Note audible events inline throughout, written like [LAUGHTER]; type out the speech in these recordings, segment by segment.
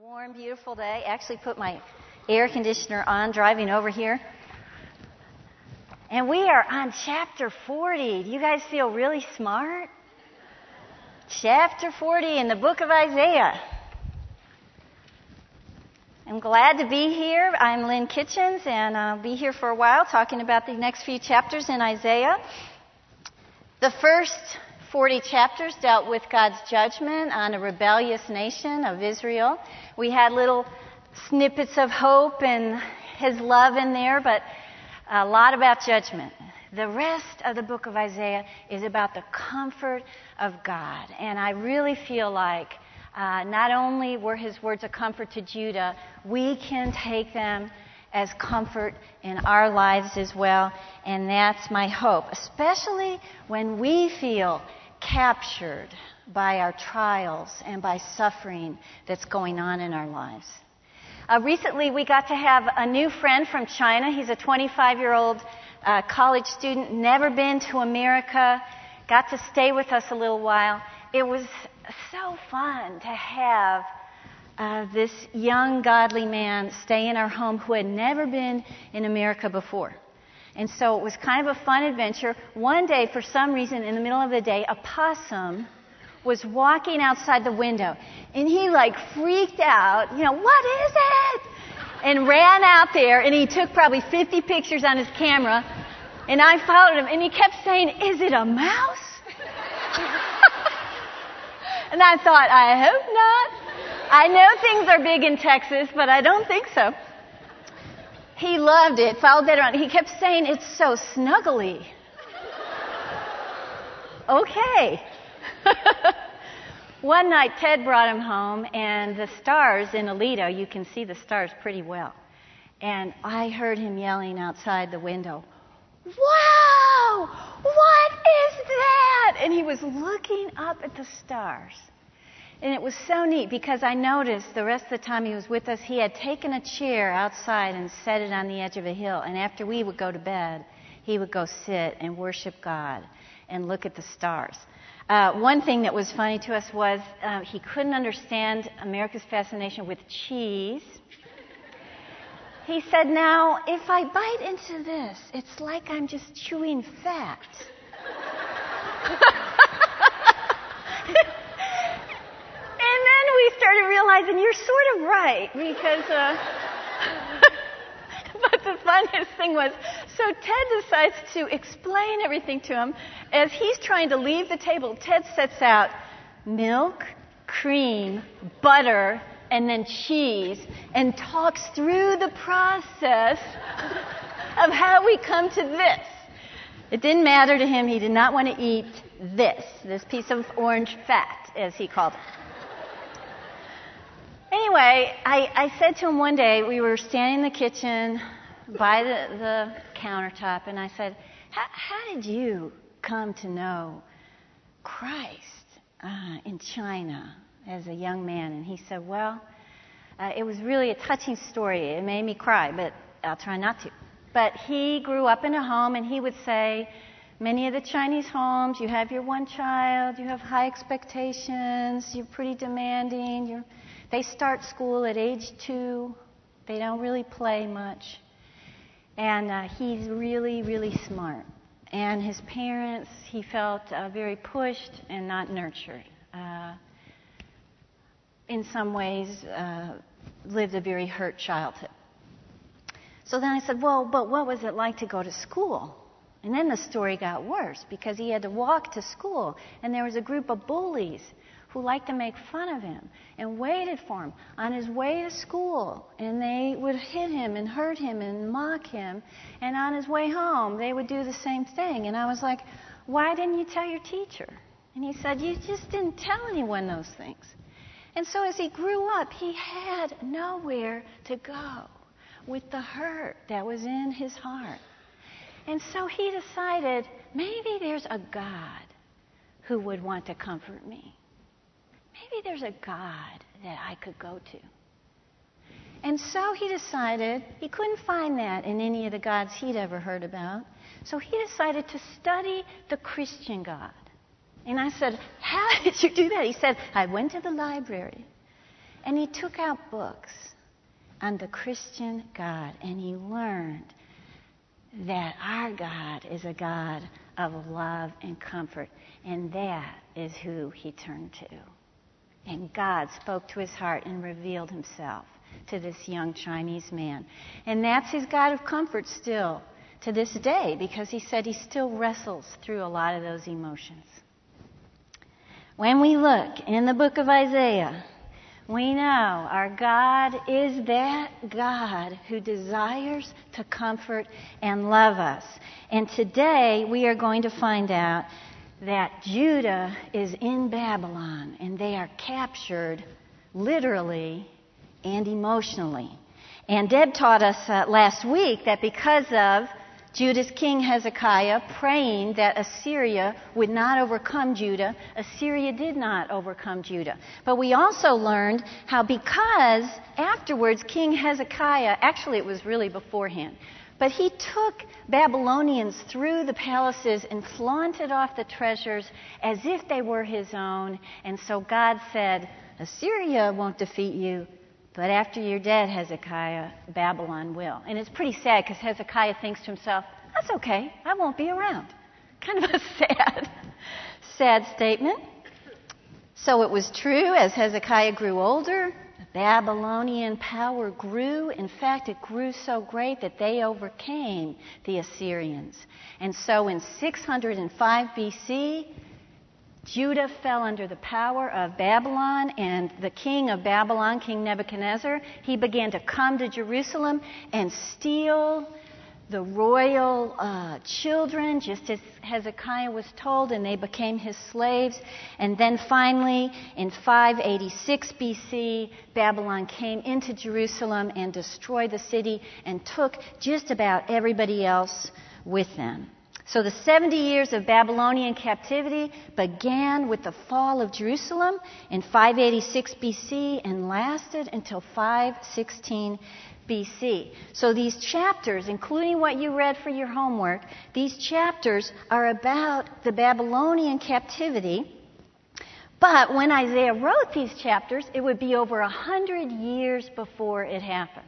warm, beautiful day. Actually, put my air conditioner on driving over here. And we are on chapter 40. Do you guys feel really smart? Chapter 40 in the book of Isaiah. I'm glad to be here. I'm Lynn Kitchens, and I'll be here for a while talking about the next few chapters in Isaiah. The first 40 chapters dealt with God's judgment on a rebellious nation of Israel. We had little snippets of hope and His love in there, but a lot about judgment. The rest of the book of Isaiah is about the comfort of God. And I really feel like uh, not only were his words a comfort to Judah, we can take them as comfort in our lives as well. And that's my hope, especially when we feel captured by our trials and by suffering that's going on in our lives. Uh, recently, we got to have a new friend from China. He's a 25 year old uh, college student, never been to America, got to stay with us a little while. It was so fun to have uh, this young, godly man stay in our home who had never been in America before. And so it was kind of a fun adventure. One day, for some reason, in the middle of the day, a possum was walking outside the window. And he like freaked out, you know, what is it? And ran out there and he took probably 50 pictures on his camera. And I followed him and he kept saying, is it a mouse? [LAUGHS] and I thought, I hope not. I know things are big in Texas, but I don't think so. He loved it, followed that around. He kept saying, It's so snuggly. okay. [LAUGHS] One night, Ted brought him home, and the stars in Aledo, you can see the stars pretty well. And I heard him yelling outside the window, Wow! What is that? And he was looking up at the stars. And it was so neat because I noticed the rest of the time he was with us, he had taken a chair outside and set it on the edge of a hill. And after we would go to bed, he would go sit and worship God and look at the stars. Uh, one thing that was funny to us was uh, he couldn't understand America's fascination with cheese. He said, Now, if I bite into this, it's like I'm just chewing fat. [LAUGHS] started realizing you're sort of right because. Uh, [LAUGHS] but the funniest thing was, so Ted decides to explain everything to him. As he's trying to leave the table, Ted sets out milk, cream, butter, and then cheese, and talks through the process [LAUGHS] of how we come to this. It didn't matter to him. He did not want to eat this, this piece of orange fat, as he called it. Anyway, I, I said to him one day, we were standing in the kitchen by the, the countertop, and I said, How did you come to know Christ uh, in China as a young man? And he said, Well, uh, it was really a touching story. It made me cry, but I'll try not to. But he grew up in a home, and he would say, Many of the Chinese homes, you have your one child, you have high expectations, you're pretty demanding, you're they start school at age two. They don't really play much. And uh, he's really, really smart. And his parents, he felt uh, very pushed and not nurtured. Uh, in some ways, uh, lived a very hurt childhood. So then I said, Well, but what was it like to go to school? And then the story got worse because he had to walk to school, and there was a group of bullies who liked to make fun of him and waited for him on his way to school. And they would hit him and hurt him and mock him. And on his way home, they would do the same thing. And I was like, Why didn't you tell your teacher? And he said, You just didn't tell anyone those things. And so as he grew up, he had nowhere to go with the hurt that was in his heart. And so he decided maybe there's a God who would want to comfort me maybe there's a God that I could go to. And so he decided he couldn't find that in any of the gods he'd ever heard about. So he decided to study the Christian God. And I said, How did you do that? He said, I went to the library and he took out books on the Christian God and he learned that our God is a God of love and comfort, and that is who he turned to. And God spoke to his heart and revealed himself to this young Chinese man. And that's his God of comfort still to this day because he said he still wrestles through a lot of those emotions. When we look in the book of Isaiah, we know our God is that God who desires to comfort and love us. And today we are going to find out that Judah is in Babylon and they are captured literally and emotionally. And Deb taught us uh, last week that because of Judah's king Hezekiah praying that Assyria would not overcome Judah, Assyria did not overcome Judah. But we also learned how because afterwards King Hezekiah, actually it was really beforehand, but he took Babylonians through the palaces and flaunted off the treasures as if they were his own. And so God said, Assyria won't defeat you, but after you're dead, Hezekiah, Babylon will. And it's pretty sad because Hezekiah thinks to himself, that's okay, I won't be around. [LAUGHS] Kind of a sad, sad statement. So it was true as Hezekiah grew older, Babylonian power grew. In fact, it grew so great that they overcame the Assyrians. And so in 605 BC, Judah fell under the power of Babylon, and the king of Babylon, King Nebuchadnezzar, he began to come to Jerusalem and steal the royal uh, children, just as Hezekiah was told, and they became his slaves. And then finally, in 586 BC, Babylon came into Jerusalem and destroyed the city and took just about everybody else with them. So the 70 years of Babylonian captivity began with the fall of Jerusalem in 586 BC and lasted until 516 BC. So these chapters, including what you read for your homework, these chapters are about the Babylonian captivity. But when Isaiah wrote these chapters, it would be over a hundred years before it happened.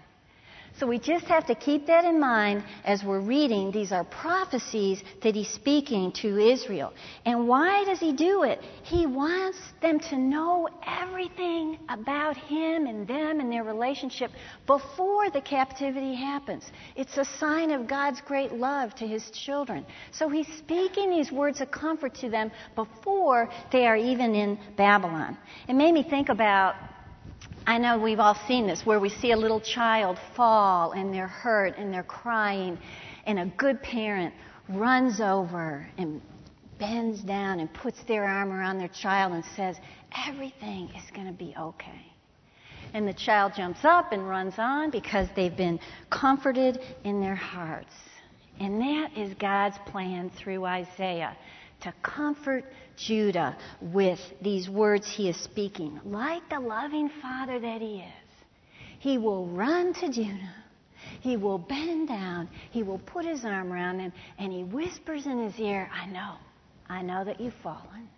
So we just have to keep that in mind as we're reading. These are prophecies that he's speaking to Israel. And why does he do it? He wants them to know everything about him and them and their relationship before the captivity happens. It's a sign of God's great love to his children. So he's speaking these words of comfort to them before they are even in Babylon. It made me think about I know we've all seen this where we see a little child fall and they're hurt and they're crying, and a good parent runs over and bends down and puts their arm around their child and says, Everything is going to be okay. And the child jumps up and runs on because they've been comforted in their hearts. And that is God's plan through Isaiah to comfort Judah with these words he is speaking. Like the loving father that he is, he will run to Judah. He will bend down. He will put his arm around him and he whispers in his ear, I know. I know that you've fallen.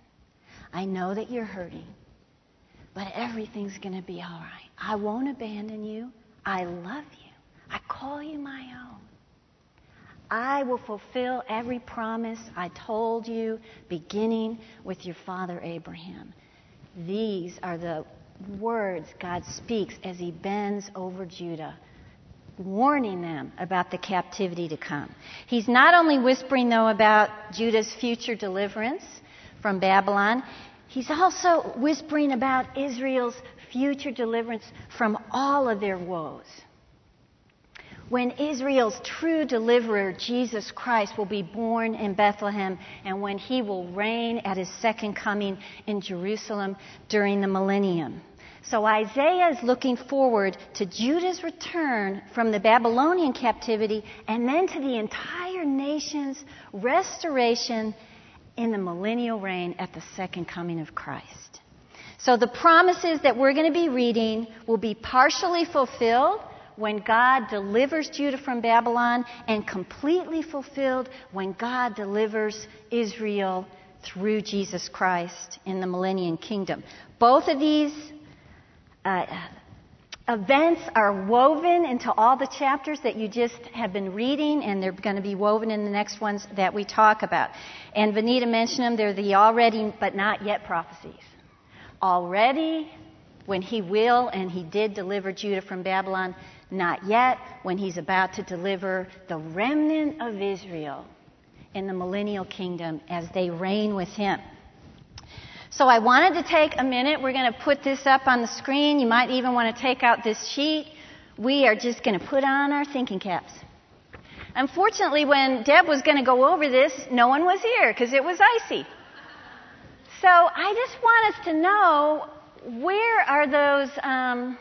I know that you're hurting. But everything's going to be all right. I won't abandon you. I love you. I call you my own. I will fulfill every promise I told you, beginning with your father Abraham. These are the words God speaks as he bends over Judah, warning them about the captivity to come. He's not only whispering, though, about Judah's future deliverance from Babylon, he's also whispering about Israel's future deliverance from all of their woes when Israel's true deliverer, Jesus Christ, will be born in Bethlehem and when he will reign at his second coming in Jerusalem during the millennium. So Isaiah is looking forward to Judah's return from the Babylonian captivity and then to the entire nation's restoration in the millennial reign at the second coming of Christ. So the promises that we're going to be reading will be partially fulfilled when God delivers Judah from Babylon and completely fulfilled when God delivers Israel through Jesus Christ in the millennium kingdom. Both of these uh, events are woven into all the chapters that you just have been reading, and they're going to be woven in the next ones that we talk about. And Vanita mentioned them. They're the already but not yet prophecies. Already, when he will and he did deliver Judah from Babylon, not yet, when he's about to deliver the remnant of Israel in the millennial kingdom as they reign with him. So I wanted to take a minute. We're going to put this up on the screen. You might even want to take out this sheet. We are just going to put on our thinking caps. Unfortunately, when Deb was going to go over this, no one was here because it was icy. So I just want us to know where are those um,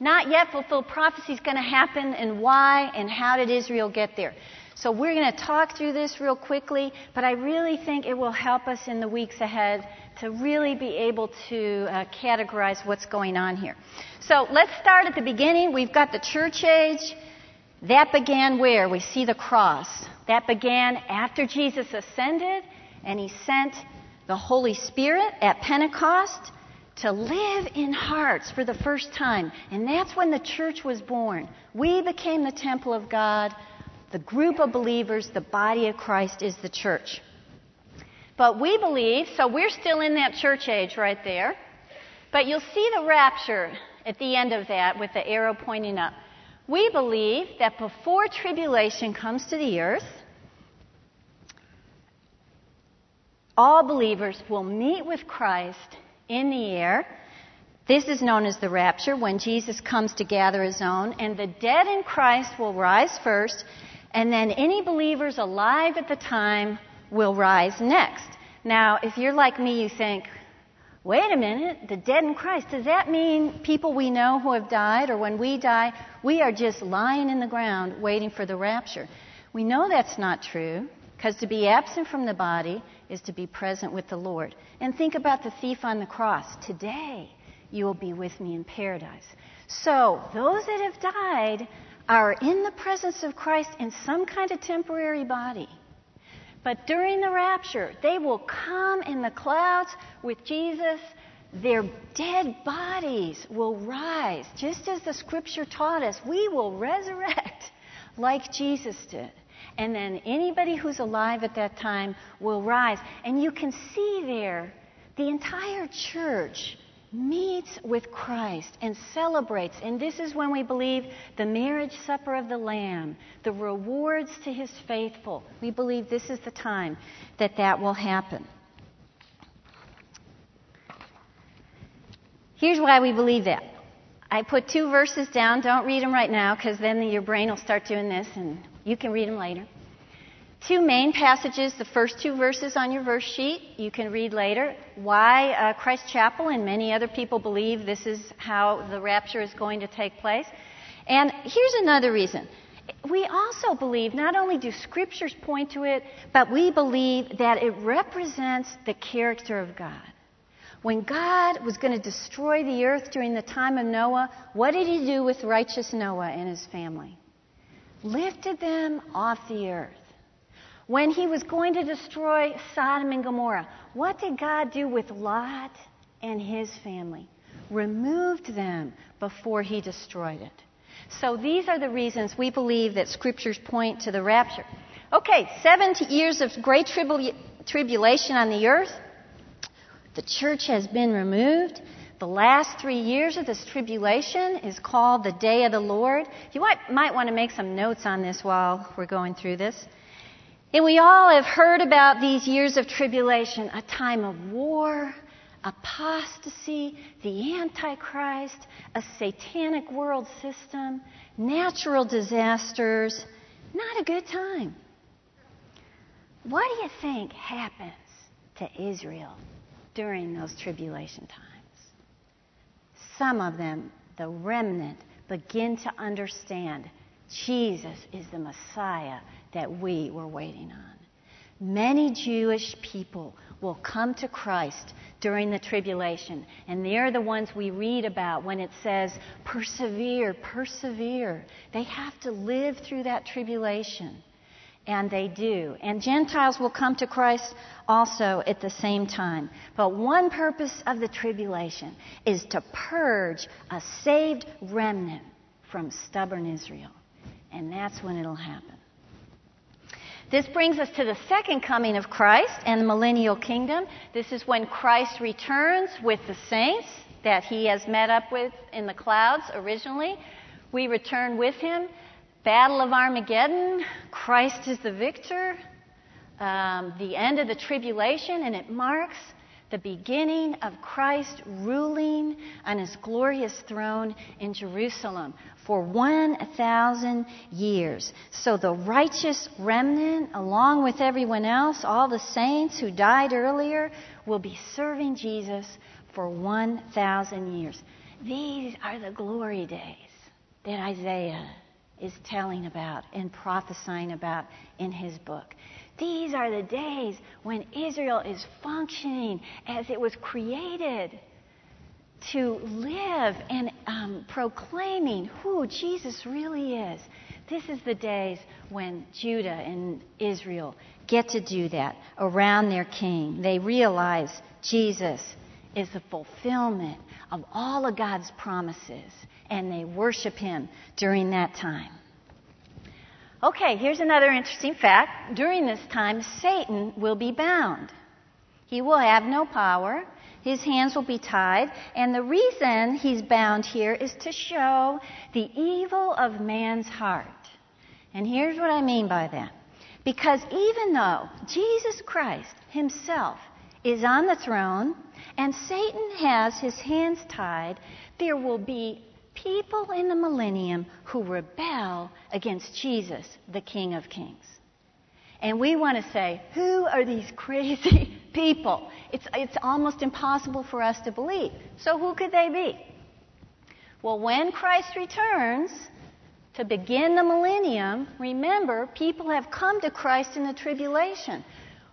not yet fulfilled prophecy is going to happen and why and how did Israel get there? So we're going to talk through this real quickly, but I really think it will help us in the weeks ahead to really be able to uh, categorize what's going on here. So let's start at the beginning. We've got the church age. That began where? We see the cross. That began after Jesus ascended and he sent the Holy Spirit at Pentecost to live in hearts for the first time. And that's when the church was born. We became the temple of God the group of believers, the body of Christ, is the church. But we believe, so we're still in that church age right there, but you'll see the rapture at the end of that with the arrow pointing up. We believe that before tribulation comes to the earth, all believers will meet with Christ in the air. This is known as the rapture when Jesus comes to gather his own, and the dead in Christ will rise first, and then any believers alive at the time will rise next. Now, if you're like me, you think, wait a minute, the dead in Christ, does that mean people we know who have died, or when we die, we are just lying in the ground waiting for the rapture? We know that's not true, because to be absent from the body is to be present with the Lord. And think about the thief on the cross. Today, you will be with me in paradise. So, those that have died are in the presence of Christ in some kind of temporary body. But during the rapture, they will come in the clouds with Jesus. Their dead bodies will rise, just as the scripture taught us. We will resurrect like Jesus did. And then anybody who's alive at that time will rise. And you can see there the entire church meets with Christ and celebrates. And this is when we believe the marriage supper of the Lamb, the rewards to his faithful. We believe this is the time that that will happen. Here's why we believe that. I put two verses down. Don't read them right now because then your brain will start doing this and you can read them later. Two main passages, the first two verses on your verse sheet, you can read later. Why uh, Christ Chapel and many other people believe this is how the rapture is going to take place. And here's another reason. We also believe, not only do scriptures point to it, but we believe that it represents the character of God. When God was going to destroy the earth during the time of Noah, what did he do with righteous Noah and his family? Lifted them off the earth. When he was going to destroy Sodom and Gomorrah, what did God do with Lot and his family? Removed them before he destroyed it. So these are the reasons we believe that scriptures point to the rapture. Okay, 70 years of great tribula- tribulation on the earth. The church has been removed. The last three years of this tribulation is called the day of the Lord. You might, might want to make some notes on this while we're going through this. And we all have heard about these years of tribulation a time of war, apostasy, the Antichrist, a satanic world system, natural disasters. Not a good time. What do you think happens to Israel during those tribulation times? Some of them, the remnant, begin to understand Jesus is the Messiah that we were waiting on. Many Jewish people will come to Christ during the tribulation, and they're the ones we read about when it says, persevere, persevere. They have to live through that tribulation. And they do. And Gentiles will come to Christ also at the same time. But one purpose of the tribulation is to purge a saved remnant from stubborn Israel. And that's when it'll happen. This brings us to the second coming of Christ and the millennial kingdom. This is when Christ returns with the saints that he has met up with in the clouds originally. We return with him. Battle of Armageddon, Christ is the victor. Um, the end of the tribulation, and it marks the beginning of Christ ruling on his glorious throne in Jerusalem for 1,000 years. So the righteous remnant, along with everyone else, all the saints who died earlier, will be serving Jesus for 1,000 years. These are the glory days that Isaiah is telling about and prophesying about in his book. These are the days when Israel is functioning as it was created to live and um, proclaiming who Jesus really is. This is the days when Judah and Israel get to do that around their king. They realize Jesus is the fulfillment of all of God's promises, and they worship him during that time. Okay, here's another interesting fact. During this time, Satan will be bound. He will have no power. His hands will be tied. And the reason he's bound here is to show the evil of man's heart. And here's what I mean by that. Because even though Jesus Christ himself is on the throne and Satan has his hands tied, there will be people in the millennium who rebel against Jesus, the King of Kings. And we want to say, who are these [LAUGHS] crazy people? It's, it's almost impossible for us to believe. So who could they be? Well, when Christ returns to begin the millennium, remember, people have come to Christ in the tribulation.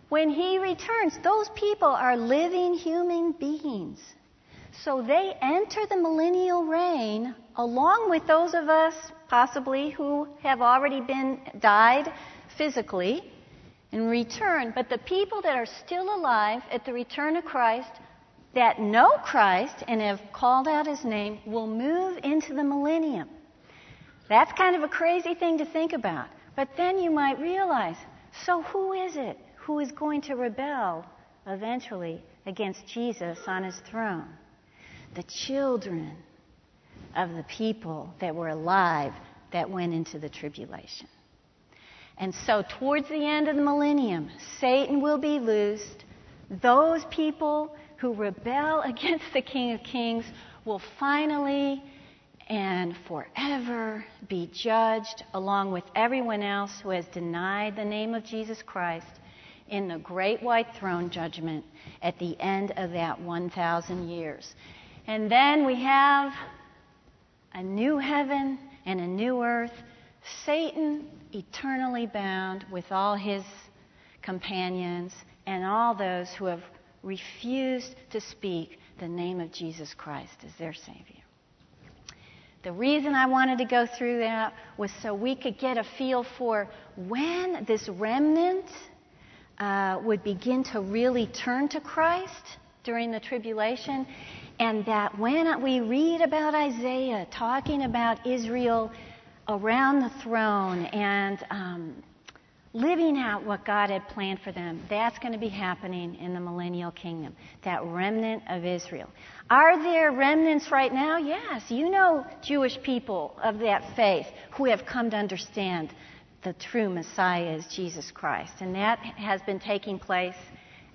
When he returns, those people are living human beings. So they enter the millennial reign along with those of us, possibly, who have already been died physically and return. But the people that are still alive at the return of Christ, that know Christ and have called out his name, will move into the millennium. That's kind of a crazy thing to think about. But then you might realize so who is it who is going to rebel eventually against Jesus on his throne? The children of the people that were alive that went into the tribulation. And so, towards the end of the millennium, Satan will be loosed. Those people who rebel [LAUGHS] against the King of Kings will finally and forever be judged along with everyone else who has denied the name of Jesus Christ in the great white throne judgment at the end of that 1,000 years. And then we have a new heaven and a new earth. Satan eternally bound with all his companions and all those who have refused to speak the name of Jesus Christ as their Savior. The reason I wanted to go through that was so we could get a feel for when this remnant uh, would begin to really turn to Christ during the tribulation and that when we read about Isaiah talking about Israel around the throne and um, living out what God had planned for them, that's going to be happening in the millennial kingdom, that remnant of Israel. Are there remnants right now? Yes. You know Jewish people of that faith who have come to understand the true Messiah is Jesus Christ. And that has been taking place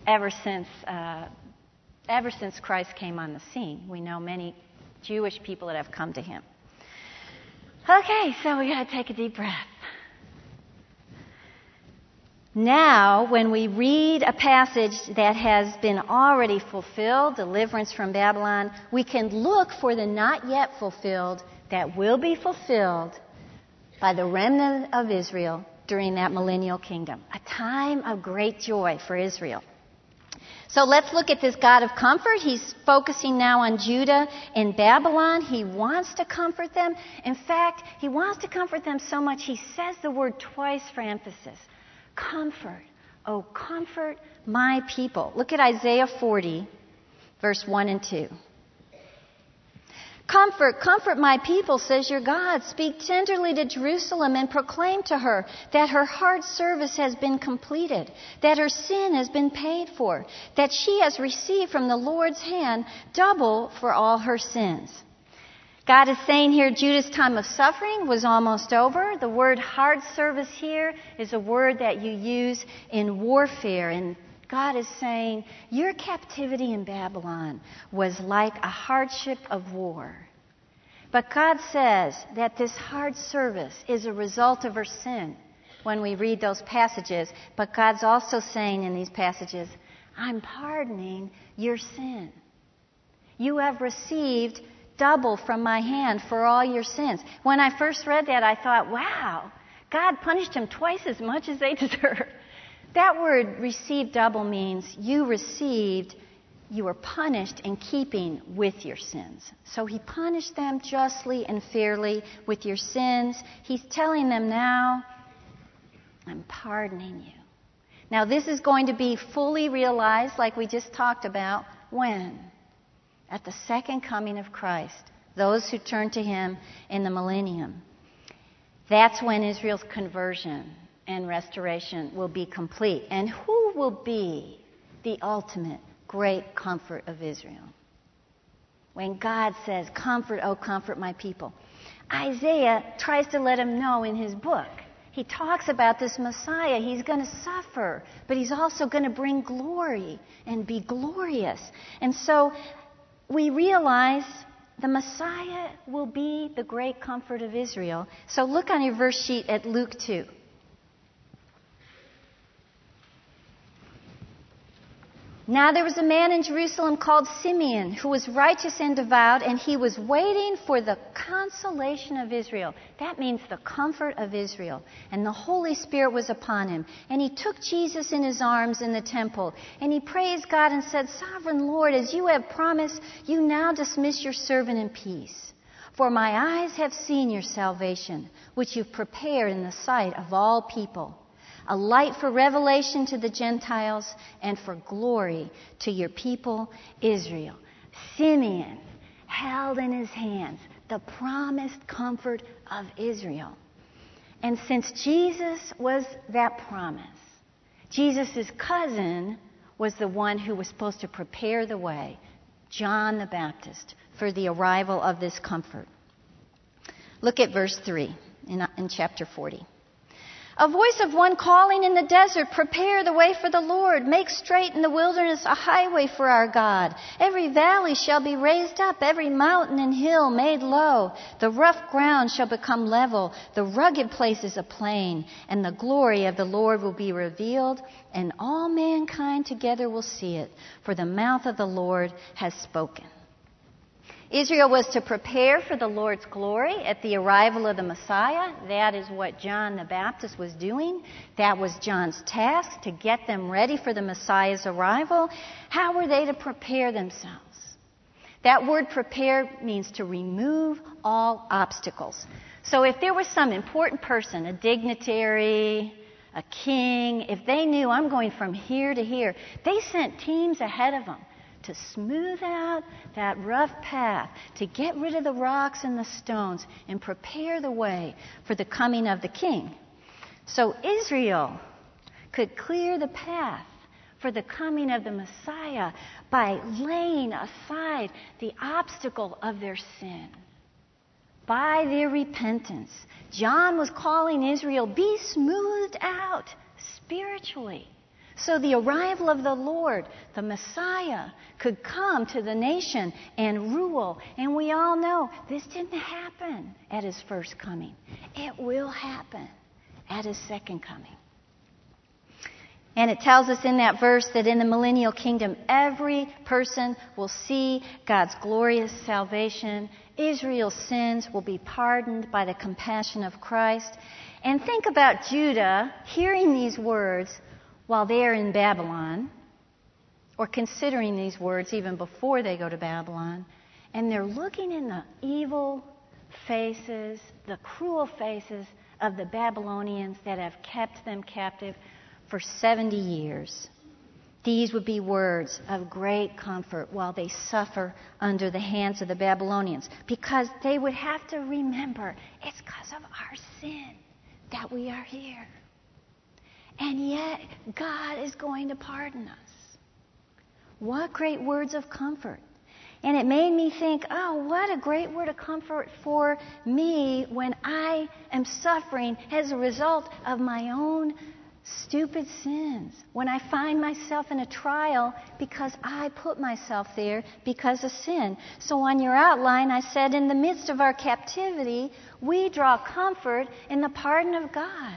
ever since uh, ever since Christ came on the scene. We know many Jewish people that have come to him. Okay, so we got to take a deep breath. Now, when we read a passage that has been already fulfilled, deliverance from Babylon, we can look for the not yet fulfilled that will be fulfilled by the remnant of Israel during that millennial kingdom. A time of great joy for Israel. So let's look at this God of comfort. He's focusing now on Judah and Babylon. He wants to comfort them. In fact, he wants to comfort them so much he says the word twice for emphasis. Comfort, oh, comfort my people. Look at Isaiah 40, verse 1 and 2. Comfort, comfort my people, says your God. Speak tenderly to Jerusalem and proclaim to her that her hard service has been completed, that her sin has been paid for, that she has received from the Lord's hand double for all her sins. God is saying here Judah's time of suffering was almost over. The word hard service here is a word that you use in warfare, in God is saying, Your captivity in Babylon was like a hardship of war. But God says that this hard service is a result of her sin when we read those passages. But God's also saying in these passages, I'm pardoning your sin. You have received double from my hand for all your sins. When I first read that, I thought, wow, God punished him twice as much as they [LAUGHS] deserve. That word receive double means you received, you were punished in keeping with your sins. So he punished them justly and fairly with your sins. He's telling them now, I'm pardoning you. Now, this is going to be fully realized, like we just talked about, when? At the second coming of Christ, those who turn to him in the millennium. That's when Israel's conversion and restoration will be complete. And who will be the ultimate great comfort of Israel? When God says, Comfort, oh, comfort my people. Isaiah tries to let him know in his book. He talks about this Messiah. He's going to suffer, but he's also going to bring glory and be glorious. And so we realize the Messiah will be the great comfort of Israel. So look on your verse sheet at Luke 2. Now there was a man in Jerusalem called Simeon who was righteous and devout, and he was waiting for the consolation of Israel. That means the comfort of Israel. And the Holy Spirit was upon him. And he took Jesus in his arms in the temple, and he praised God and said, Sovereign Lord, as you have promised, you now dismiss your servant in peace. For my eyes have seen your salvation, which you've prepared in the sight of all people a light for revelation to the Gentiles and for glory to your people Israel. Simeon held in his hands the promised comfort of Israel. And since Jesus was that promise, Jesus' cousin was the one who was supposed to prepare the way, John the Baptist, for the arrival of this comfort. Look at verse 3 in, in chapter 40. A voice of one calling in the desert, prepare the way for the Lord. Make straight in the wilderness a highway for our God. Every valley shall be raised up, every mountain and hill made low. The rough ground shall become level, the rugged places a plain, and the glory of the Lord will be revealed, and all mankind together will see it, for the mouth of the Lord has spoken. Israel was to prepare for the Lord's glory at the arrival of the Messiah. That is what John the Baptist was doing. That was John's task to get them ready for the Messiah's arrival. How were they to prepare themselves? That word prepare means to remove all obstacles. So if there was some important person, a dignitary, a king, if they knew I'm going from here to here, they sent teams ahead of them to smooth out that rough path, to get rid of the rocks and the stones, and prepare the way for the coming of the king. So Israel could clear the path for the coming of the Messiah by laying aside the obstacle of their sin. By their repentance. John was calling Israel, be smoothed out spiritually. So the arrival of the Lord, the Messiah, could come to the nation and rule. And we all know this didn't happen at his first coming. It will happen at his second coming. And it tells us in that verse that in the millennial kingdom, every person will see God's glorious salvation. Israel's sins will be pardoned by the compassion of Christ. And think about Judah hearing these words while they are in Babylon, or considering these words even before they go to Babylon, and they're looking in the evil faces, the cruel faces of the Babylonians that have kept them captive for 70 years. These would be words of great comfort while they suffer under the hands of the Babylonians because they would have to remember it's because of our sin that we are here. And yet, God is going to pardon us. What great words of comfort. And it made me think, oh, what a great word of comfort for me when I am suffering as a result of my own stupid sins. When I find myself in a trial because I put myself there because of sin. So on your outline, I said, in the midst of our captivity, we draw comfort in the pardon of God.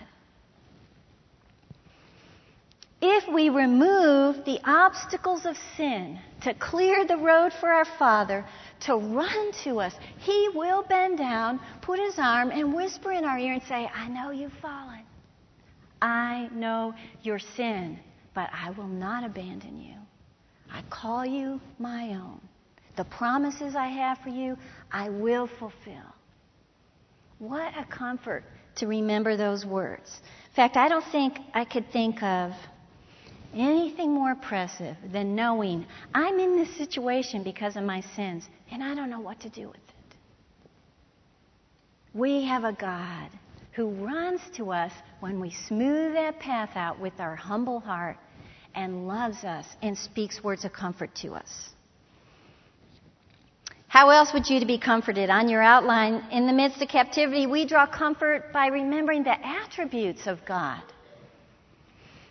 If we remove the obstacles of sin to clear the road for our Father to run to us, He will bend down, put His arm, and whisper in our ear and say, I know you've fallen. I know your sin, but I will not abandon you. I call you my own. The promises I have for you, I will fulfill. What a comfort to remember those words. In fact, I don't think I could think of anything more oppressive than knowing I'm in this situation because of my sins and I don't know what to do with it. We have a God who runs to us when we smooth that path out with our humble heart and loves us and speaks words of comfort to us. How else would you be comforted? On your outline, in the midst of captivity, we draw comfort by remembering the attributes of God.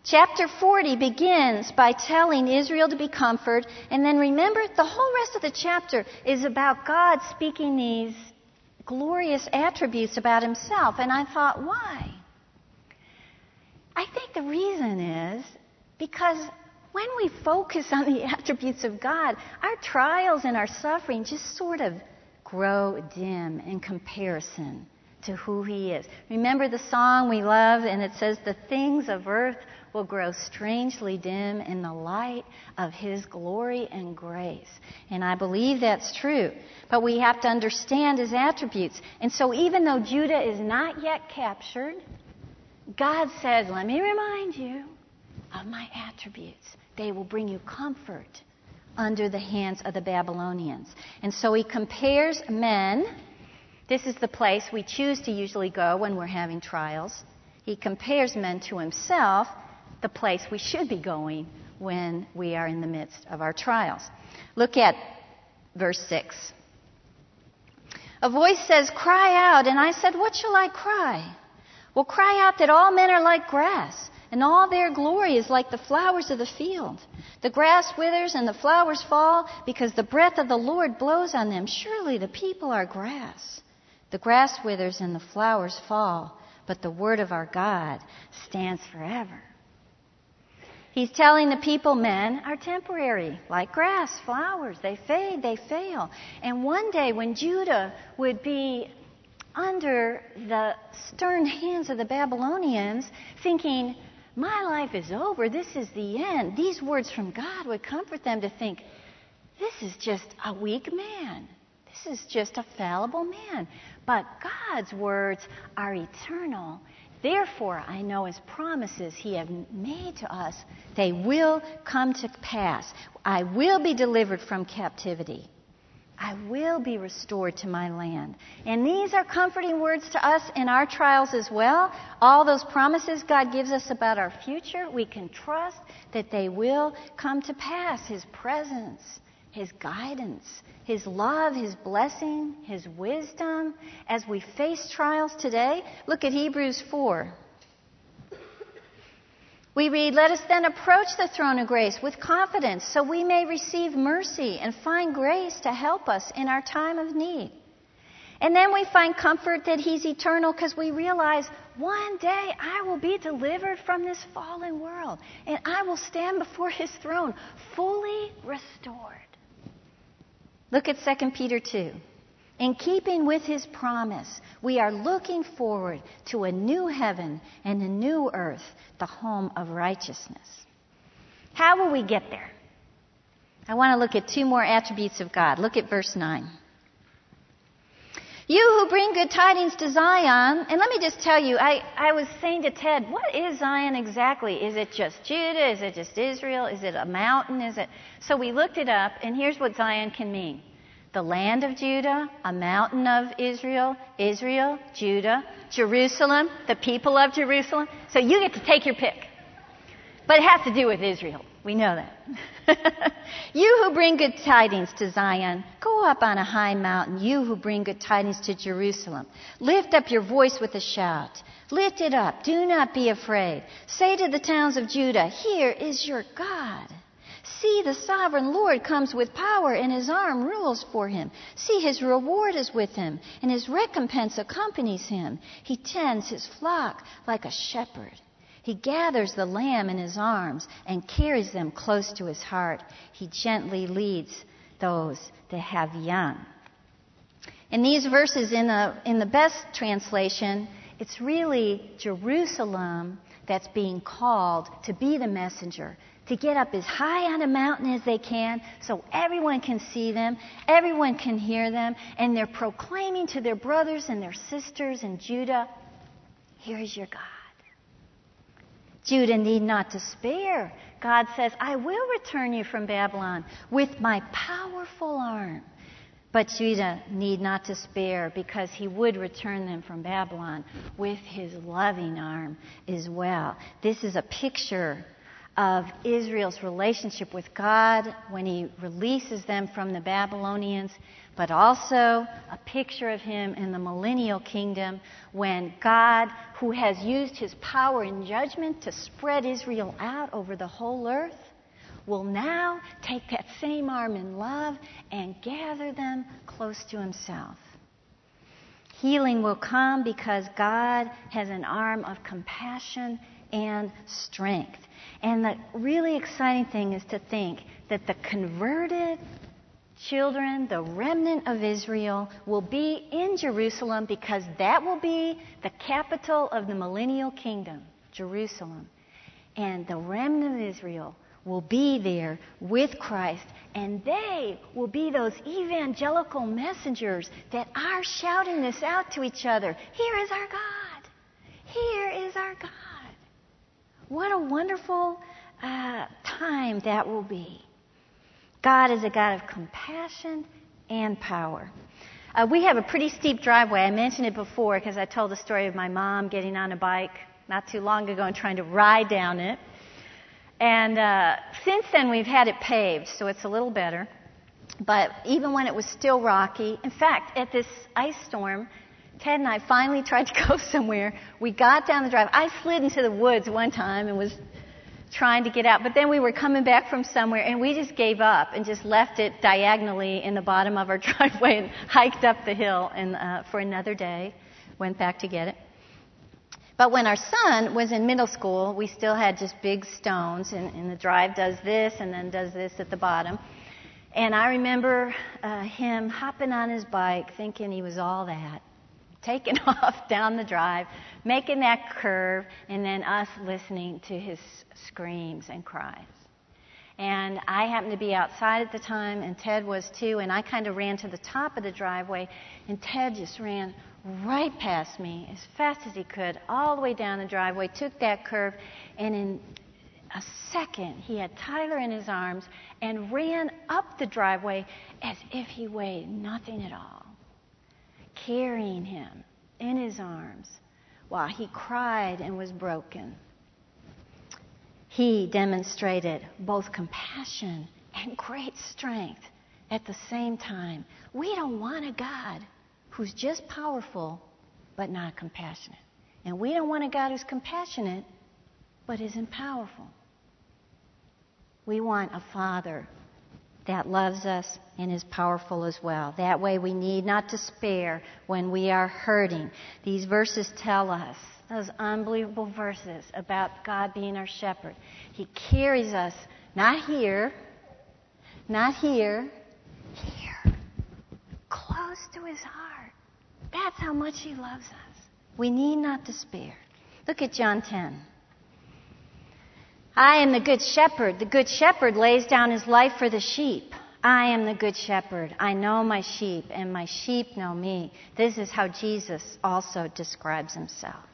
Chapter 40 begins by telling Israel to be comforted, and then remember, the whole rest of the chapter is about God speaking these glorious attributes about himself. And I thought, why? I think the reason is because when we focus on the [LAUGHS] attributes of God, our trials and our suffering just sort of grow dim in comparison to who He is. Remember the song we love, and it says, The things of earth will grow strangely dim in the light of His glory and grace. And I believe that's true. But we have to understand His attributes. And so even though Judah is not yet captured, God says, Let me remind you of my attributes. They will bring you comfort under the hands of the Babylonians. And so He compares men. This is the place we choose to usually go when we're having trials. He compares men to himself the place we should be going when we are in the midst of our trials. Look at verse 6. A voice says, Cry out. And I said, What shall I cry? Well, cry out that all men are like grass, and all their glory is like the flowers of the field. The grass withers and the flowers fall because the breath of the Lord blows on them. Surely the people are grass. The grass withers and the flowers fall, but the word of our God stands forever. He's telling the people men are temporary, like grass, flowers. They fade, they fail. And one day when Judah would be under the stern hands of the Babylonians, thinking, My life is over, this is the end, these words from God would comfort them to think, This is just a weak man. This is just a fallible man. But God's words are eternal Therefore, I know his promises he has made to us, they will come to pass. I will be delivered from captivity. I will be restored to my land. And these are comforting words to us in our trials as well. All those promises God gives us about our future, we can trust that they will come to pass. His presence, His guidance, his love, His blessing, His wisdom as we face trials today. Look at Hebrews 4. We read, Let us then approach the throne of grace with confidence so we may receive mercy and find grace to help us in our time of need. And then we find comfort that He's eternal because we realize one day I will be delivered from this fallen world and I will stand before His throne fully restored. Look at 2 Peter 2. In keeping with his promise, we are looking forward to a new heaven and a new earth, the home of righteousness. How will we get there? I want to look at two more attributes of God. Look at verse 9. You who bring good tidings to Zion, and let me just tell you, I, I was saying to Ted, what is Zion exactly? Is it just Judah? Is it just Israel? Is it a mountain? Is it? So we looked it up, and here's what Zion can mean the land of Judah, a mountain of Israel, Israel, Judah, Jerusalem, the people of Jerusalem. So you get to take your pick. But it has to do with Israel. We know that. [LAUGHS] you who bring good tidings to Zion, go up on a high mountain. You who bring good tidings to Jerusalem, lift up your voice with a shout. Lift it up. Do not be afraid. Say to the towns of Judah, Here is your God. See, the sovereign Lord comes with power, and his arm rules for him. See, his reward is with him, and his recompense accompanies him. He tends his flock like a shepherd. He gathers the lamb in his arms and carries them close to his heart. He gently leads those that have young. In these verses, in the, in the best translation, it's really Jerusalem that's being called to be the messenger, to get up as high on a mountain as they can so everyone can see them, everyone can hear them, and they're proclaiming to their brothers and their sisters in Judah, Here's your God. Judah need not despair. God says, I will return you from Babylon with my powerful arm. But Judah need not despair because he would return them from Babylon with his loving arm as well. This is a picture of Israel's relationship with God when he releases them from the Babylonians, but also a picture of him in the millennial kingdom when God, who has used his power and judgment to spread Israel out over the whole earth, will now take that same arm in love and gather them close to himself. Healing will come because God has an arm of compassion and strength. And the really exciting thing is to think that the converted children, the remnant of Israel, will be in Jerusalem because that will be the capital of the millennial kingdom, Jerusalem. And the remnant of Israel will be there with Christ, and they will be those evangelical messengers that are shouting this out to each other Here is our God! Here is our God! What a wonderful uh, time that will be. God is a God of compassion and power. Uh, we have a pretty steep driveway. I mentioned it before because I told the story of my mom getting on a bike not too long ago and trying to ride down it. And uh, since then, we've had it paved, so it's a little better. But even when it was still rocky, in fact, at this ice storm, Ted and I finally tried to go [LAUGHS] somewhere. We got down the drive. I slid into the woods one time and was trying to get out, but then we were coming back from somewhere and we just gave up and just left it diagonally in the bottom of our [LAUGHS] driveway and hiked up the hill and, uh, for another day. Went back to get it. But when our son was in middle school, we still had just big stones, and, and the drive does this and then does this at the bottom. And I remember uh, him hopping on his bike thinking he was all that taking [LAUGHS] off down the drive, making that curve, and then us listening to his screams and cries. And I happened to be outside at the time, and Ted was too, and I kind of ran to the top of the driveway, and Ted just ran right past me as fast as he could, all the way down the driveway, took that curve, and in a second, he had Tyler in his arms and ran up the driveway as if he weighed nothing at all carrying him in his arms while he cried and was broken. He demonstrated both compassion and great strength at the same time. We don't want a God who's just powerful but not compassionate. And we don't want a God who's compassionate but isn't powerful. We want a Father that loves us and is powerful as well. That way we need not despair when we are hurting. These verses tell us, those unbelievable verses about God being our shepherd. He carries us not here, not here, here, close to his heart. That's how much he loves us. We need not despair. Look at John 10. I am the good shepherd. The good shepherd lays down his life for the sheep. I am the good shepherd. I know my sheep, and my sheep know me. This is how Jesus also describes himself.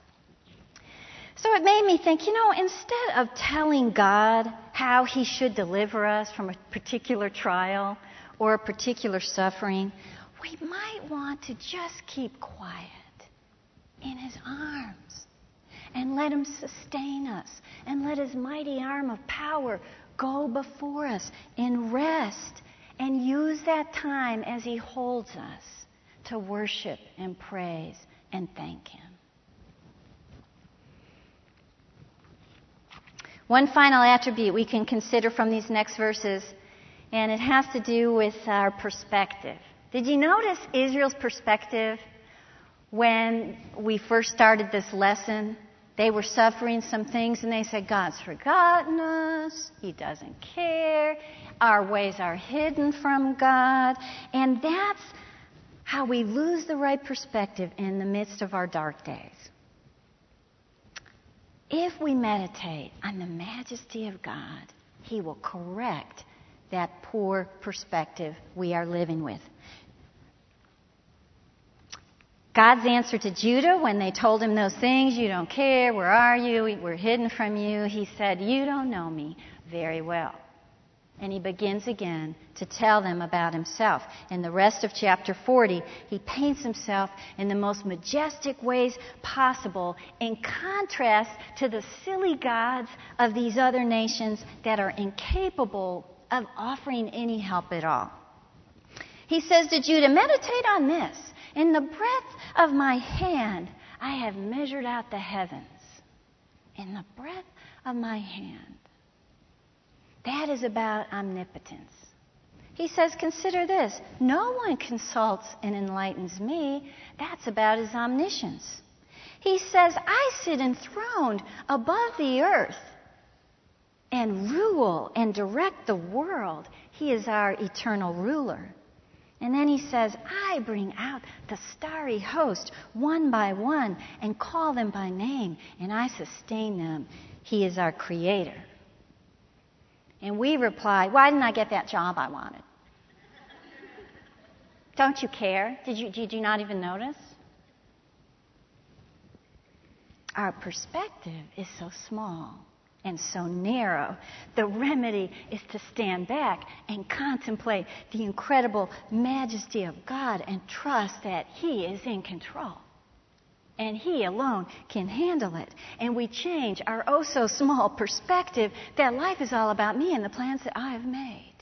So it made me think, you know, instead of telling God how he should deliver us from a particular trial or a particular suffering, we might want to just keep quiet in his arms and let him sustain us and let his mighty arm of power go before us in rest and use that time as He holds us to worship and praise and thank Him. One final attribute we can consider from these next verses, and it has to do with our perspective. Did you notice Israel's perspective when we first started this lesson? They were suffering some things and they said, God's forgotten us. He doesn't care. Our ways are hidden from God. And that's how we lose the right perspective in the midst of our dark days. If we meditate on the majesty of God, He will correct that poor perspective we are living with. God's answer to Judah when they told him those things, you don't care, where are you, we're hidden from you, he said, You don't know me very well. And he begins again to tell them about himself. In the rest of chapter 40, he paints himself in the most majestic ways possible in contrast to the silly gods of these other nations that are incapable of offering any help at all. He says to Judah, Meditate on this. In the breadth of my hand, I have measured out the heavens. In the breadth of my hand. That is about omnipotence. He says, Consider this no one consults and enlightens me. That's about his omniscience. He says, I sit enthroned above the earth and rule and direct the world. He is our eternal ruler. And then he says, I bring out the starry host one by one and call them by name, and I sustain them. He is our creator. And we reply, Why didn't I get that job I wanted? Don't you care? Did you, did you not even notice? Our perspective is so small and so narrow. The remedy is to stand back and contemplate the incredible majesty of God and trust that He is in control. And He alone can handle it. And we change our oh so small perspective that life is all about me and the plans that I have made.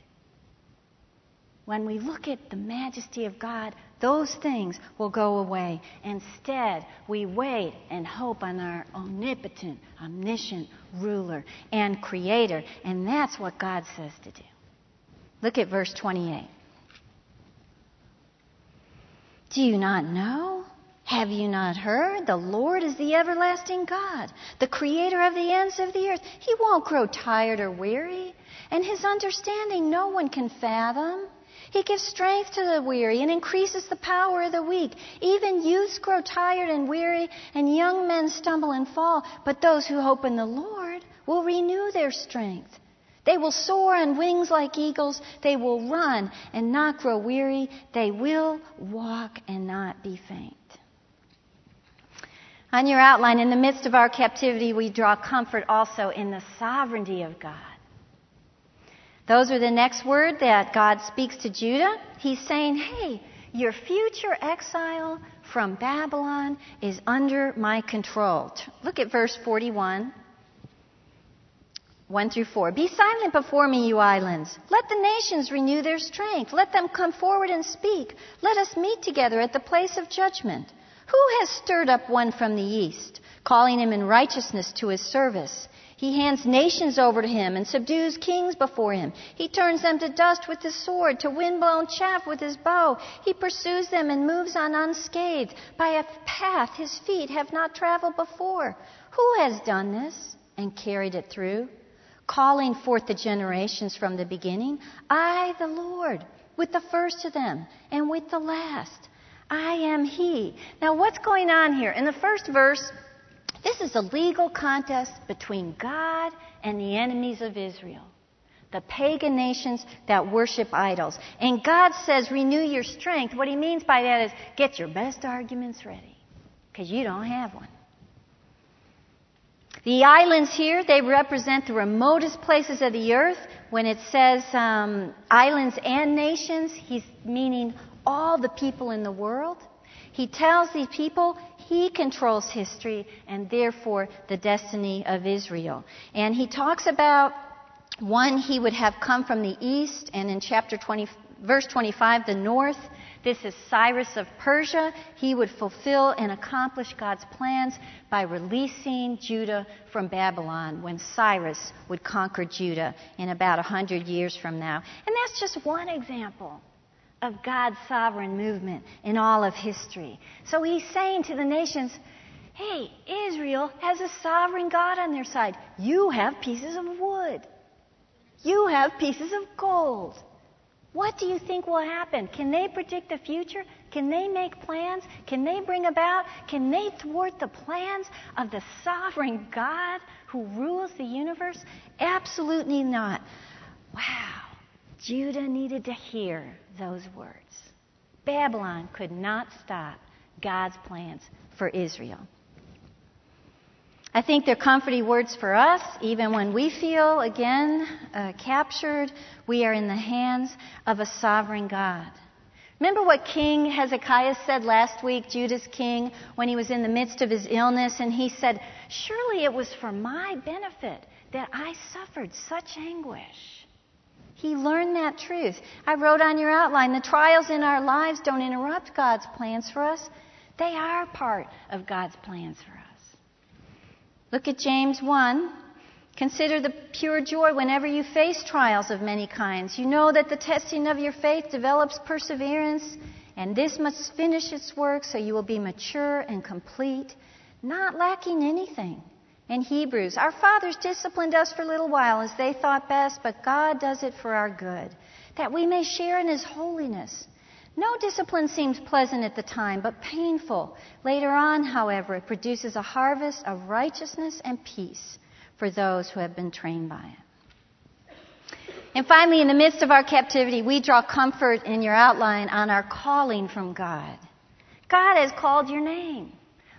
When we look at the majesty of God, those things will go away. Instead, we wait and hope on our omnipotent, omniscient ruler and creator. And that's what God says to do. Look at verse 28. Do you not know? Have you not heard? The Lord is the everlasting God, the creator of the ends of the earth. He won't grow tired or weary, and his understanding no one can fathom. He gives strength to the weary and increases the power of the weak. Even youths grow tired and weary, and young men stumble and fall. But those who hope in the Lord will renew their strength. They will soar on wings like eagles. They will run and not grow weary. They will walk and not be faint. On your outline, in the midst of our captivity, we draw comfort also in the sovereignty of God. Those are the next word that God speaks to Judah. He's saying, hey, your future exile from Babylon is under my control. Look at verse 41. 1 through 4. Be silent before me, you islands. Let the nations renew their strength. Let them come forward and speak. Let us meet together at the place of judgment. Who has stirred up one from the east, calling him in righteousness to his service? He hands nations over to him and subdues kings before him. He turns them to dust with his sword, to windblown chaff with his bow. He pursues them and moves on unscathed by a path his feet have not traveled before. Who has done this and carried it through? Calling forth the generations from the beginning. I, the Lord, with the first of them and with the last. I am He. Now, what's going on here? In the first verse, this is a legal contest between God and the enemies of Israel. The pagan nations that worship idols. And God says, renew your strength. What he means by that is get your best arguments ready, because you don't have one. The islands here, they represent the remotest places of the earth. When it says um, islands and nations, he's meaning all the people in the world. He tells these people he controls history and therefore the destiny of Israel. And he talks about one, he would have come from the east, and in chapter 20, verse 25, the north. This is Cyrus of Persia. He would fulfill and accomplish God's plans by releasing Judah from Babylon when Cyrus would conquer Judah in about 100 years from now. And that's just one example of God's sovereign movement in all of history. So he's saying to the nations, hey, Israel has a sovereign God on their side. You have pieces of wood. You have pieces of gold. What do you think will happen? Can they predict the future? Can they make plans? Can they bring about? Can they thwart the plans of the sovereign God who rules the universe? Absolutely not. Wow. Judah needed to hear those words. Babylon could not stop God's plans for Israel. I think they're comforting words for us, even when we feel, again, uh, captured. We are in the hands of a sovereign God. Remember what King Hezekiah said last week, Judah's king, when he was in the midst of his illness, and he said, Surely it was for my benefit that I suffered such anguish. He learned that truth. I wrote on your outline the trials in our lives don't interrupt God's plans for us, they are part of God's plans for us. Look at James 1. Consider the pure joy whenever you face trials of many kinds. You know that the testing of your faith develops perseverance, and this must finish its work so you will be mature and complete, not lacking anything. In Hebrews, our fathers disciplined us for a little while as they thought best, but God does it for our good, that we may share in His holiness. No discipline seems pleasant at the time, but painful. Later on, however, it produces a harvest of righteousness and peace for those who have been trained by it. And finally, in the midst of our captivity, we draw comfort in your outline on our calling from God. God has called your name.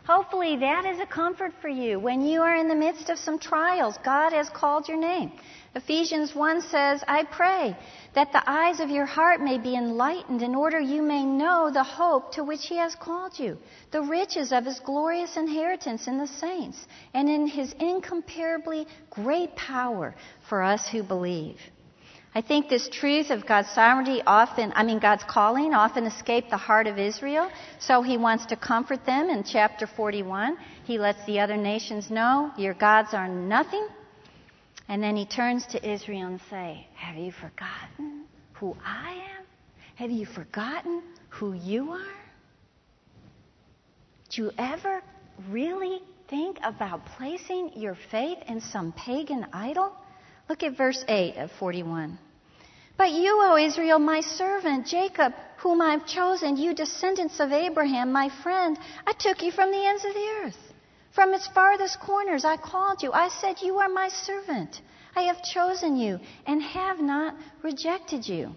Hopefully, that is a comfort for you. When you are in the midst of some trials, God has called your name. Ephesians 1 says, I pray that the eyes of your heart may be enlightened in order you may know the hope to which he has called you, the riches of his glorious inheritance in the saints, and in his incomparably great power for us who believe. I think this truth of God's sovereignty often, I mean, God's calling often escaped the heart of Israel. So he wants to comfort them in chapter 41. He lets the other nations know, your gods are nothing. And then he turns to Israel and say, have you forgotten who I am? Have you forgotten who you are? Do you ever really think about placing your faith in some pagan idol? Look at verse 8 of 41. But you, O Israel, my servant, Jacob, whom I've chosen, you descendants of Abraham, my friend, I took you from the ends of the earth. From its farthest corners I called you. I said, You are my servant. I have chosen you and have not rejected you.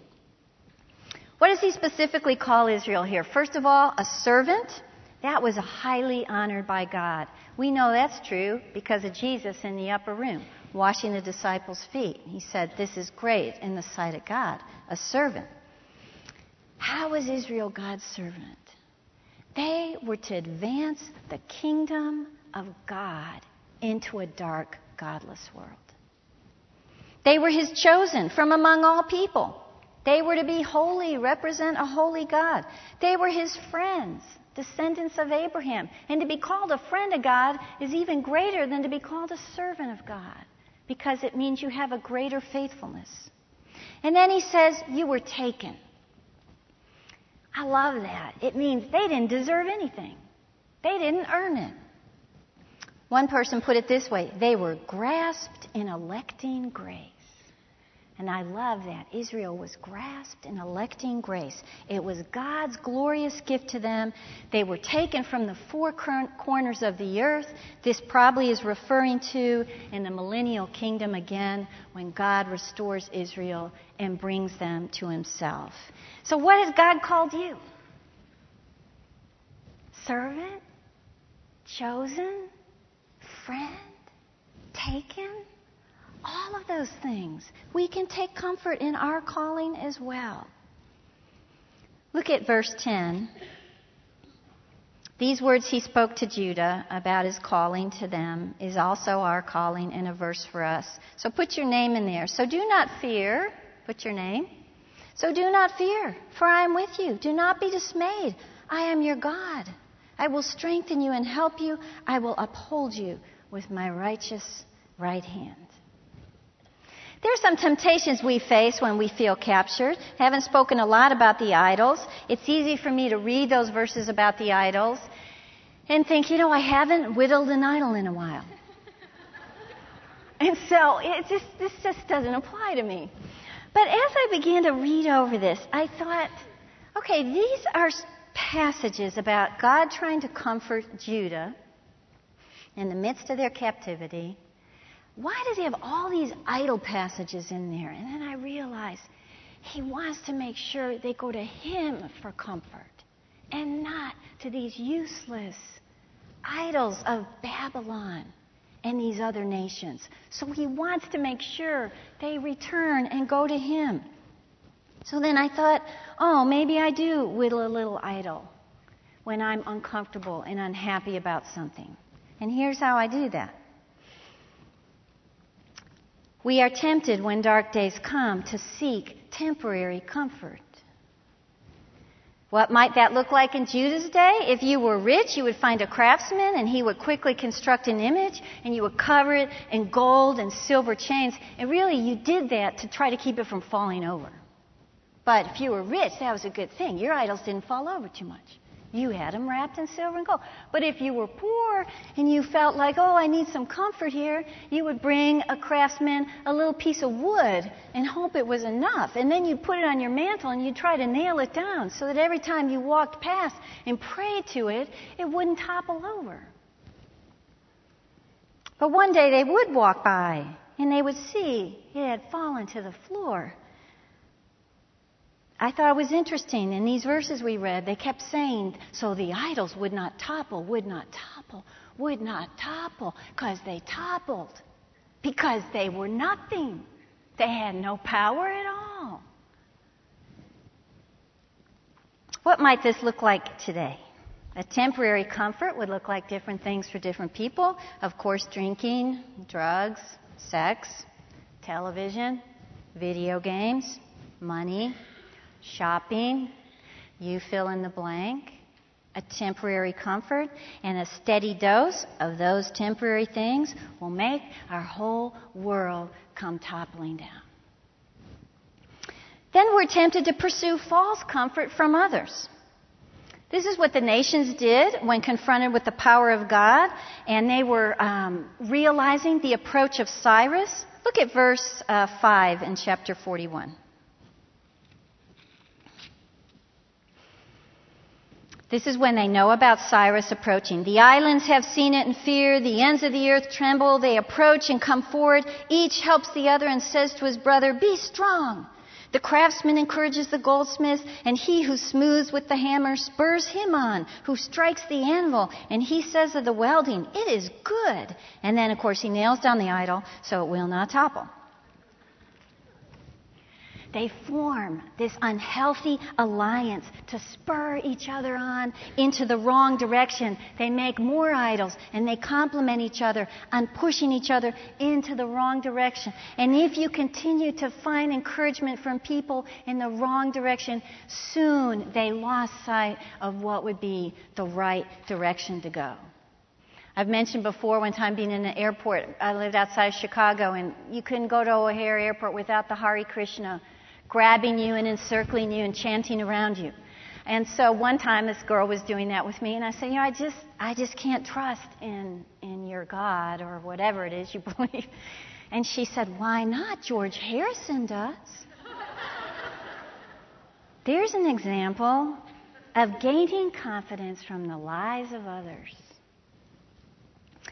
What does he specifically call Israel here? First of all, a servant. That was highly honored by God. We know that's true because of Jesus in the upper room washing the disciples' feet. He said, This is great in the sight of God, a servant. How was Israel God's servant? They were to advance the kingdom of God into a dark, godless world. They were His chosen from among all people. They were to be holy, represent a holy God. They were His friends, descendants of Abraham. And to be called a friend of God is even greater than to be called a servant of God because it means you have a greater faithfulness. And then he says, You were taken. I love that. It means they didn't deserve anything, they didn't earn it. One person put it this way they were grasped in electing grace. And I love that. Israel was grasped in electing grace. It was God's glorious gift to them. They were taken from the four corners of the earth. This probably is referring to in the millennial kingdom again when God restores Israel and brings them to himself. So, what has God called you? Servant? Chosen? Friend? Taken? All of those things. We can take comfort in our calling as well. Look at verse 10. These words he spoke to Judah about his calling to them is also our calling and a verse for us. So put your name in there. So do not fear. Put your name. So do not fear, for I am with you. Do not be dismayed. I am your God. I will strengthen you and help you. I will uphold you with my righteous right hand. There are some temptations we face when we feel captured. I haven't spoken a lot about the idols. It's easy for me to read those verses about the idols and think, you know, I haven't whittled an idol in a while. and so it just, this just doesn't apply to me. But as I began to read over this, I thought, okay, these are passages about God trying to comfort Judah in the midst of their captivity why does he have all these idol passages in there? And then I realized he wants to make sure they go to him for comfort and not to these useless idols of Babylon and these other nations. So he wants to make sure they return and go to him. So then I thought, oh, maybe I do whittle a little idol when I'm uncomfortable and unhappy about something. And here's how I do that. We are tempted when dark days come to seek temporary comfort. What might that look like in Judah's day? If you were rich, you would find a craftsman and he would quickly construct an image and you would cover it in gold and silver chains. And really, you did that to try to keep it from falling over. But if you were rich, that was a good thing. Your idols didn't fall over too much. You had them wrapped in silver and gold. But if you were poor and you felt like, oh, I need some comfort here, you would bring a craftsman a little piece of wood and hope it was enough. And then you'd put it on your mantel and you'd try to nail it down so that every time you walked past and prayed to it, it wouldn't topple over. But one day they would walk by and they would see it had fallen to the floor. I thought it was interesting. In these verses we read, they kept saying, so the idols would not topple, would not topple, would not topple, because they toppled. Because they were nothing. They had no power at all. What might this look like today? A temporary comfort would look like different things for different people. Of course, drinking, drugs, sex, television, video games, money, shopping, you fill in the blank, a temporary comfort, and a steady dose of those temporary things will make our whole world come toppling down. Then we're tempted to pursue false comfort from others. This is what the nations did when confronted with the power of God, and they were um, realizing the approach of Cyrus. Look at verse uh, 5 in chapter 41. This is when they know about Cyrus approaching. The islands have seen it and fear. The ends of the earth tremble. They approach and come forward. Each helps the other and says to his brother, Be strong. The craftsman encourages the goldsmith, and he who smooths with the hammer spurs him on, who strikes the anvil, and he says of the welding, It is good. And then, of course, he nails down the idol so it will not topple. They form this unhealthy alliance to spur each other on into the wrong direction. They make more idols and they compliment each other on pushing each other into the wrong direction. And if you continue to find encouragement from people in the wrong direction, soon they lost sight of what would be the right direction to go. I've mentioned before one time being in an airport. I lived outside of Chicago, and you couldn't go to O'Hare Airport without the Hare Krishna grabbing you and encircling you and chanting around you. And so one time this girl was doing that with me, and I said, you know, I just, I just can't trust in, in your God or whatever it is you [LAUGHS] believe. And she said, Why not? George Harrison does. There's an example of gaining confidence from the lies of others.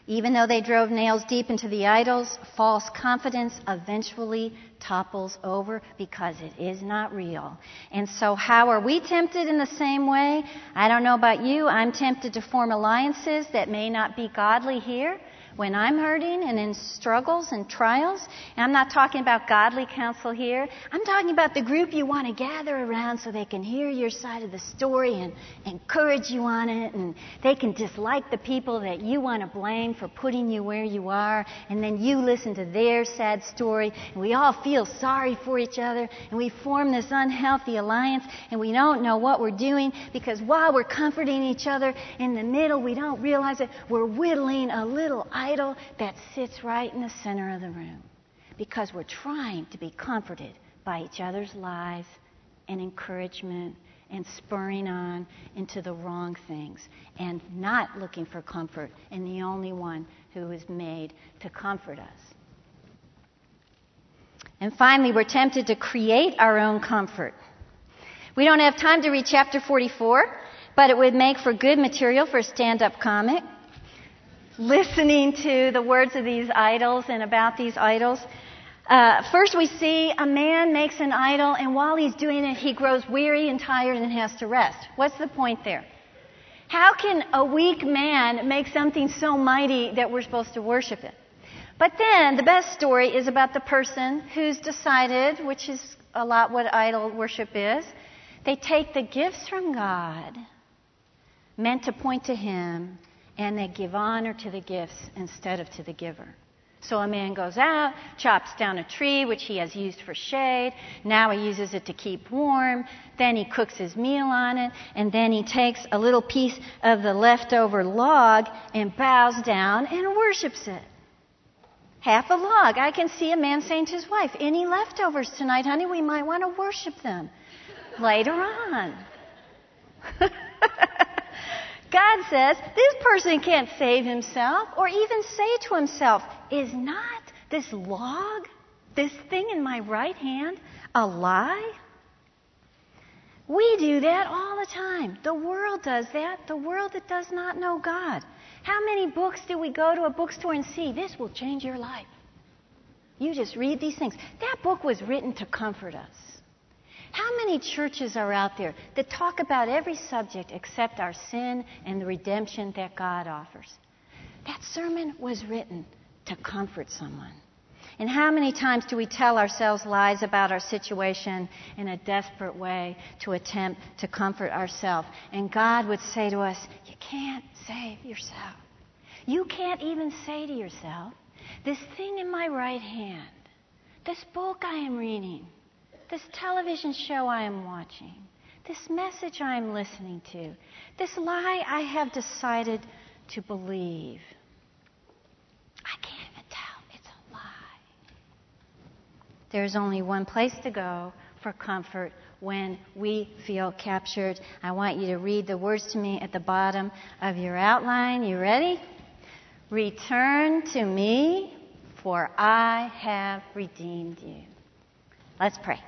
Even though they drove nails deep into the idols, false confidence eventually topples over because it is not real. And so, how are we tempted in the same way? I don't know about you. I'm tempted to form alliances that may not be godly here when I'm hurting and in struggles and trials. And I'm not talking about godly counsel here. I'm talking about the group you want to gather around so they can hear your side of the story and encourage you on it. And they can dislike the people that you want to blame for putting you where you are. And then you listen to their sad story. And we all feel sorry for each other. And we form this unhealthy alliance. And we don't know what we're doing because while we're comforting each other in the middle, we don't realize it. We're whittling a little idol that sits right in the center of the room because we're trying to be comforted by each other's lies and encouragement and spurring on into the wrong things and not looking for comfort in the only one who is made to comfort us. And finally, we're tempted to create our own comfort. We don't have time to read chapter 44, but it would make for good material for a stand up comic listening to the words of these idols and about these idols. Uh, first, we see a man makes an idol, and while he's doing it, he grows weary and tired and has to rest. What's the point there? How can a weak man make something so mighty that we're supposed to worship it? But then, the best story is about the person who's decided, which is a lot what idol worship is. They take the gifts from God, meant to point to Him, and they give honor to the gifts instead of to the giver. So a man goes out, chops down a tree which he has used for shade. Now he uses it to keep warm. Then he cooks his meal on it. And then he takes a little piece of the leftover log and bows down and worships it. Half a log. I can see a man saying to his wife, Any leftovers tonight, honey? We might want to worship them later on. [LAUGHS] God says this person can't save himself or even say to himself, Is not this log, this thing in my right hand, a lie? We do that all the time. The world does that. The world that does not know God. How many books do we go to a bookstore and see? This will change your life. You just read these things. That book was written to comfort us. How many churches are out there that talk about every subject except our sin and the redemption that God offers? That sermon was written to comfort someone. And how many times do we tell ourselves lies about our situation in a desperate way to attempt to comfort ourselves? And God would say to us, You can't save yourself. You can't even say to yourself, This thing in my right hand, this book I am reading, this television show I am watching, this message I am listening to, this lie I have decided to believe. I can't even tell. It's a lie. There's only one place to go for comfort when we feel captured. I want you to read the words to me at the bottom of your outline. You ready? Return to me, for I have redeemed you. Let's pray.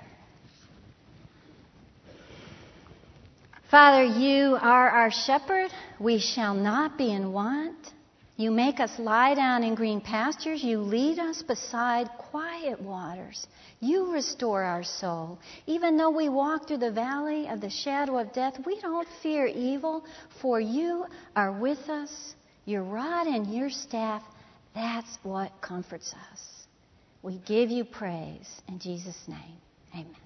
Father, you are our shepherd. We shall not be in want. You make us lie down in green pastures. You lead us beside quiet waters. You restore our soul. Even though we walk through the valley of the shadow of death, we don't fear evil, for you are with us. Your rod and your staff, that's what comforts us. We give you praise in Jesus' name. Amen.